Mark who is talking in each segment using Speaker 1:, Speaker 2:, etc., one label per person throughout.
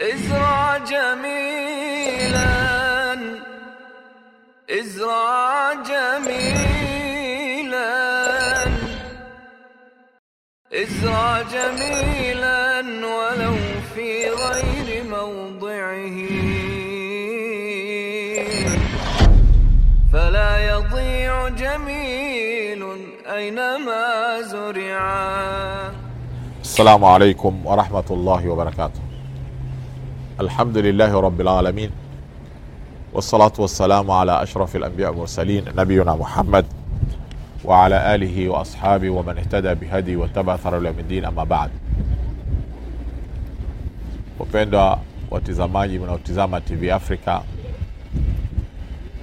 Speaker 1: ازرع جميلا. ازرع جميلا. ازرع جميلا ولو في غير موضعه. فلا يضيع جميل أينما زرعا
Speaker 2: السلام عليكم ورحمة الله وبركاته. الحمد لله رب العالمين والصلاة والسلام على أشرف الأنبياء والمرسلين نبينا محمد وعلى آله وأصحابه ومن اهتدى بهدي واتبع ثر من الدين أما بعد. Wapendwa watizamaji mnaotizama tv africa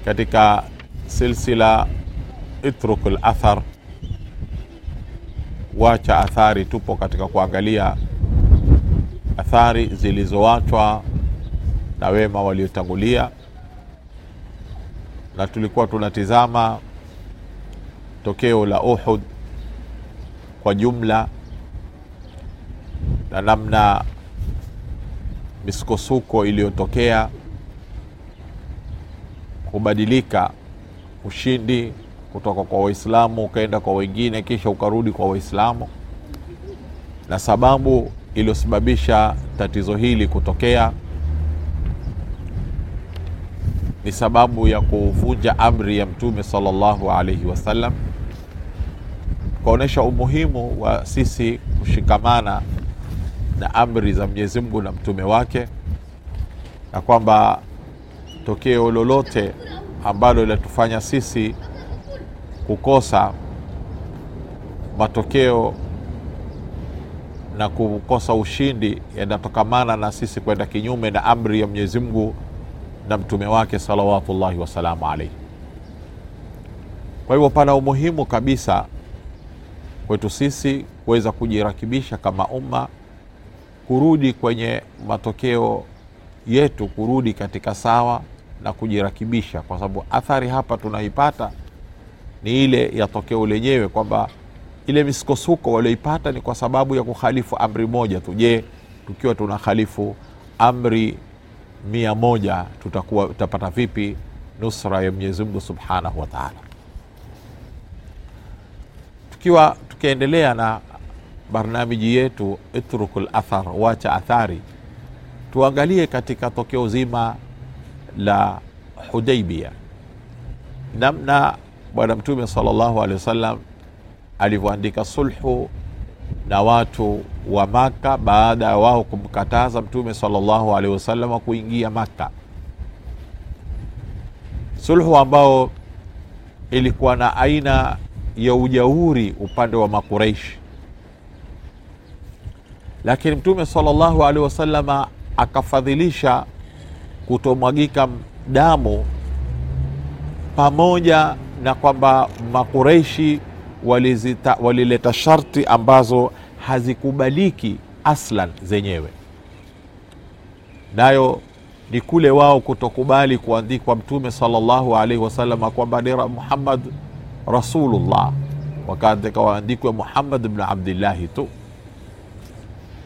Speaker 2: katika silsila itruk lathar wacha athari tupo katika kuangalia athari zilizoachwa na wema waliotangulia. Na tulikuwa tunatizama tokeo la uhud kwa jumla na namna misukosuko iliyotokea kubadilika ushindi kutoka kwa waislamu ukaenda kwa wengine kisha ukarudi kwa waislamu. Na sababu iliyosababisha tatizo hili kutokea ni sababu ya kuvunja amri ya mtume salallahu alaihi wasallam kuonyesha umuhimu wa sisi kushikamana na amri za mwenyezi mungu na mtume wake na kwamba tokeo lolote ambalo linatufanya sisi kukosa matokeo na kukosa ushindi yanatokamana na sisi kwenda kinyume na amri ya mwenyezi mungu na mtume wake salawatullahi wasalamu alaihi kwa hivyo pana umuhimu kabisa kwetu sisi kuweza kujirakibisha kama umma kurudi kwenye matokeo yetu kurudi katika sawa na kujirakibisha kwa sababu athari hapa tunaipata ni ile ya tokeo lenyewe kwamba ile misukosuko walioipata ni kwa sababu ya kukhalifu amri moja tu. Je tukiwa tuna khalifu amri mia moja tutakuwa tutapata vipi nusra ya mwenyezi mungu subhanahu wa taala? Tukiwa tukiendelea na barnamiji yetu itruku lathar wacha athari tuangalie katika tokeo zima la hudaibia namna bwana mtume sallallahu alaihi wasallam alivyoandika sulhu na watu wa maka baada ya wao kumkataza mtume sallallahu alaihi wasallam kuingia maka sulhu ambao ilikuwa na aina ya ujauri upande wa makureishi lakini mtume sallallahu alaihi wasalama akafadhilisha kutomwagika damu pamoja na kwamba makureishi walizita, walileta sharti ambazo hazikubaliki aslan zenyewe. Nayo ni kule wao kutokubali kuandikwa mtume salllahu alaihi wasallam kwamba ni muhammad rasulullah. Wakaandika waandikwe muhammad bnu abdillahi tu.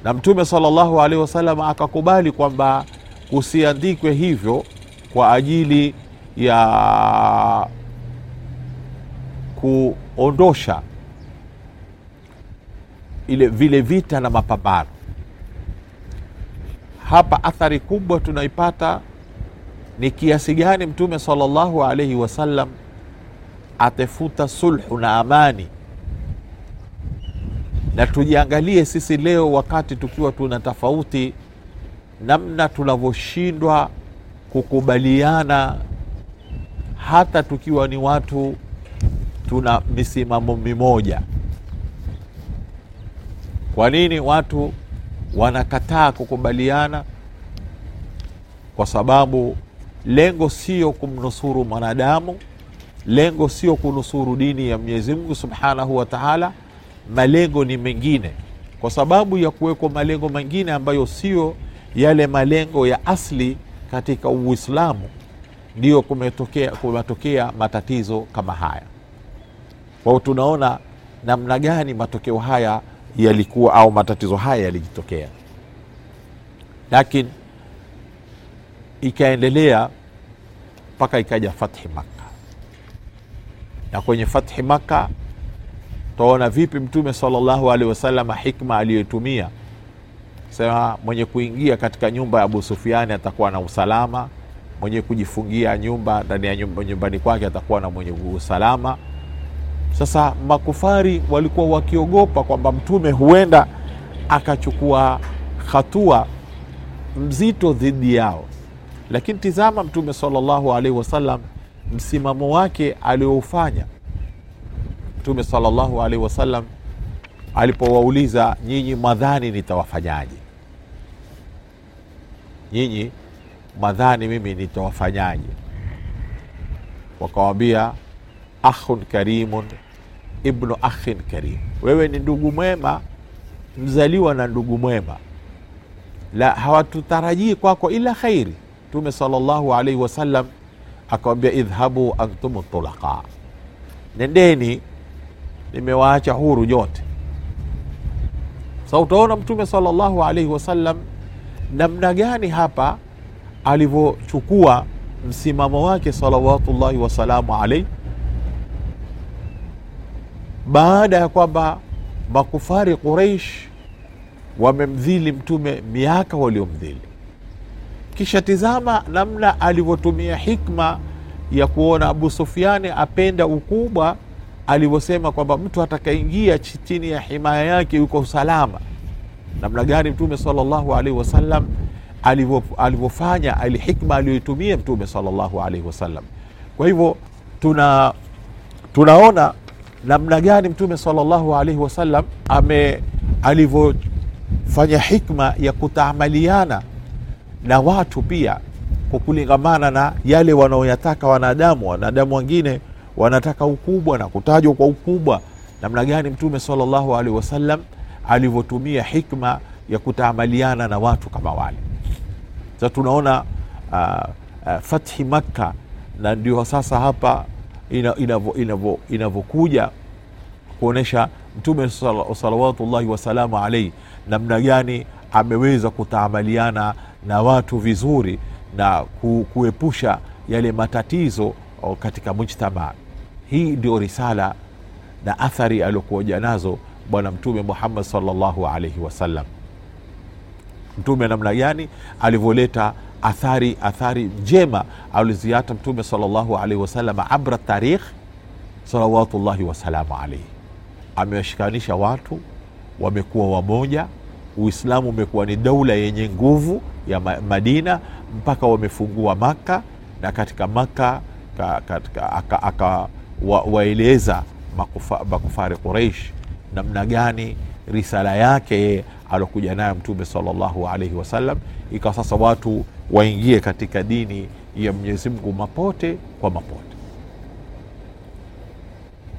Speaker 2: Na mtume salllahu alaihi wasallam akakubali kwamba kusiandikwe hivyo kwa ajili ya kuondosha ile vile vita na mapambano. Hapa athari kubwa tunaipata ni kiasi gani mtume salllahu alaihi wasallam atafuta sulhu na amani. Na tujiangalie sisi leo wakati tukiwa tuna tofauti namna tunavyoshindwa kukubaliana hata tukiwa ni watu tuna misimamo mimoja. Kwa nini watu wanakataa kukubaliana? Kwa sababu lengo sio kumnusuru mwanadamu lengo sio kunusuru dini ya mwenyezi mungu subhanahu wa taala malengo ni mengine. Kwa sababu ya kuwekwa malengo mengine ambayo sio yale malengo ya asli katika uislamu ndiyo kumetokea, kumetokea matatizo kama haya kwao tunaona namna gani matokeo haya yalikuwa au matatizo haya yalijitokea. Lakini ikaendelea mpaka ikaja fathi Makka, na kwenye fathi Makka twaona vipi Mtume sallallahu alaihi wasallam hikma aliyotumia sema, mwenye kuingia katika nyumba ya Abu Sufiani atakuwa na usalama, mwenye kujifungia nyumba ndani ya nyumba, nyumbani kwake atakuwa na mwenye usalama. Sasa makufari walikuwa wakiogopa kwamba Mtume huenda akachukua hatua mzito dhidi yao, lakini tizama Mtume sallallahu alaihi wasallam msimamo wake alioufanya. Mtume sallallahu alaihi wasallam alipowauliza nyinyi madhani nitawafanyaje? Nyinyi madhani mimi nitawafanyaje? Wakawambia, akhun karimun ibnu akhin karim, wewe ni ndugu mwema mzaliwa na ndugu mwema, la hawatutarajii kwako ila khairi. Mtume sallallahu alaihi wasallam akawambia, idhhabu antum tulaqa, nendeni, nimewaacha huru nyote. Sa utaona Mtume sallallahu alaihi wasallam namna gani hapa alivyochukua msimamo wake salawatullahi wasalamu alaihi, baada ya kwamba makufari Quraish wamemdhili Mtume miaka waliomdhili. Kisha tizama namna alivyotumia hikma ya kuona Abu Sufiani apenda ukubwa, alivyosema kwamba mtu atakaingia chini ya himaya yake yuko salama. Namna gani Mtume sallallahu alaihi wasallam alivyofanya, ali hikma aliyoitumia Mtume sallallahu alaihi wasallam. Kwa hivyo tuna tunaona namna gani Mtume sallallahu alaihi wasallam ame alivyofanya hikma ya kutaamaliana na watu pia kwa kulingamana na yale wanaoyataka wanadamu. Wanadamu wengine wanataka ukubwa na kutajwa kwa ukubwa. Namna gani Mtume sallallahu alaihi wasallam alivyotumia hikma ya kutaamaliana na watu kama wale. Sasa tunaona uh, uh, fathi Makka, na ndio sasa hapa inavyokuja kuonyesha Mtume salawatullahi wasalamu alaihi namna gani ameweza kutaamaliana na watu vizuri na kuepusha yale matatizo katika mujtamaa. Hii ndio risala na athari aliokuja nazo Bwana Mtume Muhammad sallallahu alaihi wasallam. Mtume namna gani alivyoleta athari athari njema aliziata Mtume salllahu alaihi wasallam abra tarikh salawatullahi wasalamu alaihi. Amewashikanisha watu, wamekuwa wamoja. Uislamu umekuwa ni daula yenye nguvu ya Madina mpaka wamefungua Maka, na katika Maka akawaeleza wa, makufari Quraish namna gani risala yake alokuja nayo Mtume sallallahu alaihi wasallam, ikawa sasa watu waingie katika dini ya Mwenyezi Mungu mapote kwa mapote.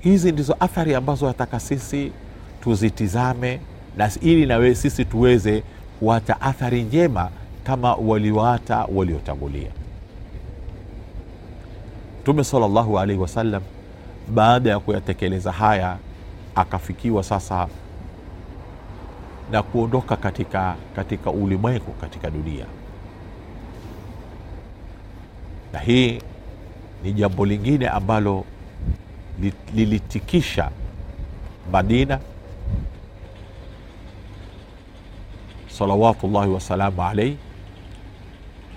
Speaker 2: Hizi ndizo athari ambazo nataka sisi tuzitizame, na ili nawe sisi tuweze kuacha athari njema kama walioata waliotangulia. Mtume sallallahu alaihi wasallam baada ya kuyatekeleza haya akafikiwa sasa na kuondoka katika, katika ulimwengu katika dunia, na hii ni jambo lingine ambalo lilitikisha Madina. Salawatullahi wasalamu alaihi,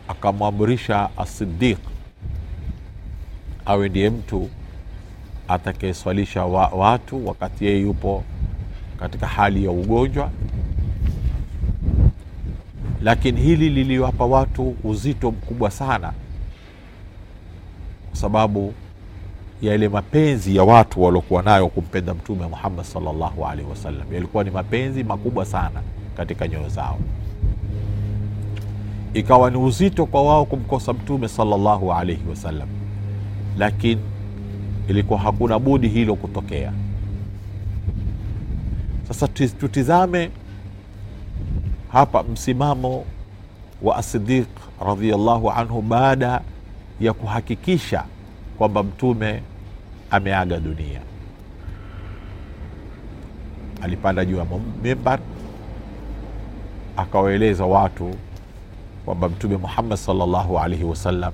Speaker 2: akamwamrisha Asidiq awe ndiye mtu atakayeswalisha wa, watu wakati yeye yupo katika hali ya ugonjwa. Lakini hili liliwapa watu uzito mkubwa sana, kwa sababu ya ile mapenzi ya watu waliokuwa nayo kumpenda Mtume Muhammad sallallahu alaihi wasallam, yalikuwa ni mapenzi makubwa sana katika nyoyo zao. Ikawa ni uzito kwa wao kumkosa Mtume sallallahu alaihi wasallam, lakini ilikuwa hakuna budi hilo kutokea. Sasa tutizame hapa msimamo wa Asidiq radhiallahu anhu baada ya kuhakikisha kwamba mtume ameaga dunia. Alipanda juu ya mimbar akawaeleza watu kwamba mtume muhammad salllahu alaihi wasallam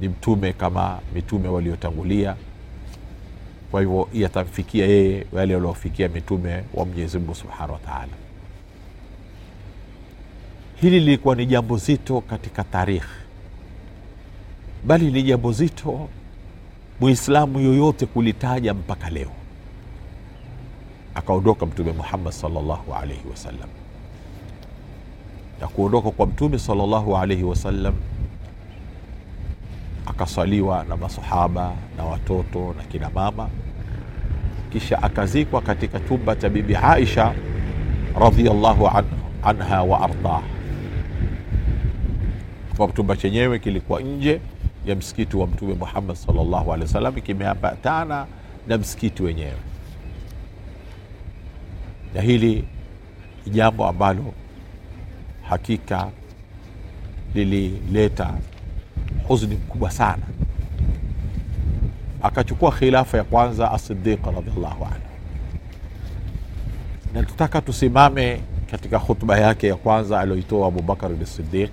Speaker 2: ni mtume kama mitume waliotangulia kwa hivyo yatamfikia yeye wale waliofikia mitume wa mwenyezi mungu subhanahu wa taala hili lilikuwa ni jambo zito katika tarikhi bali ni jambo zito muislamu yoyote kulitaja mpaka leo. Akaondoka mtume muhammad sallallahu alaihi wasallam na kuondoka kwa mtume sallallahu alaihi wasallam akaswaliwa na masahaba na watoto na kina mama. Kisha akazikwa katika chumba cha bibi aisha radhiallahu anha wa ardah kwa chumba chenyewe kilikuwa nje ya msikiti wa mtume muhammad sallallahu alaihi wasallam kimeambatana na msikiti wenyewe. Na hili ni jambo ambalo hakika lilileta huzuni mkubwa sana. Akachukua khilafa ya kwanza asidiq radiallahu anhu. Na tutaka tusimame katika khutba yake ya kwanza aliyoitoa abubakar sidiq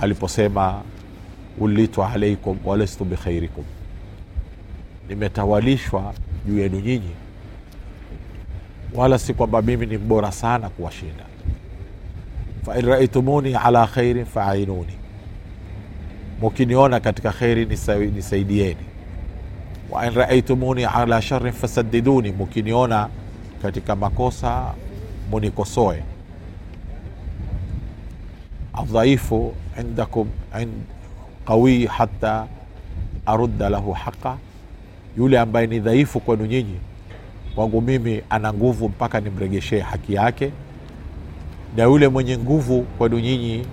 Speaker 2: aliposema ulitu alaikum walastu bikhairikum nimetawalishwa juu yenu nyinyi wala si kwamba mimi ni mbora sana kuwashinda. Fain raitumuni ala khairin faainuni mukiniona katika kheri nisaidieni. Nisaidieni wain raaitumuni ala sharin fasadiduni mukiniona katika makosa munikosoe adhaifu indakum عند قوي hata arudda lahu haqa yule ambaye ni dhaifu kwenu nyinyi kwangu mimi ana nguvu mpaka nimregeshee haki yake na yule mwenye nguvu kwenu nyinyi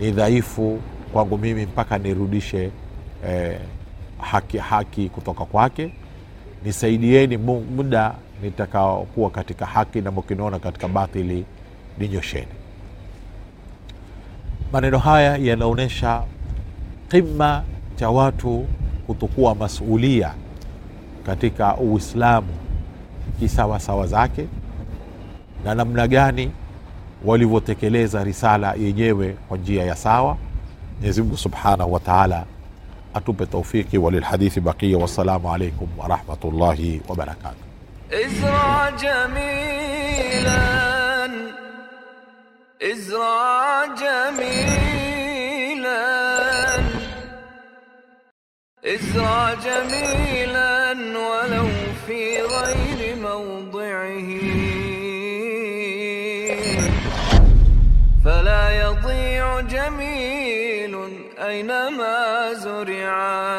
Speaker 2: ni dhaifu kwangu mimi mpaka nirudishe eh, haki haki kutoka kwake nisaidieni mu- muda nitakaokuwa katika haki na mkiniona katika batili ninyosheni maneno haya yanaonyesha qima cha watu kutokuwa masulia katika uislamu. Kisawasawa zake na namna gani walivyotekeleza risala yenyewe kwa njia ya sawa. Mwenyezi mungu subhanahu wa taala atupe taufiki walilhadithi baqiya wassalamu alaikum warahmatullahi wabarakatuh
Speaker 1: ازرع جميلا ولو في غير موضعه. فلا يضيع جميل أينما زرعا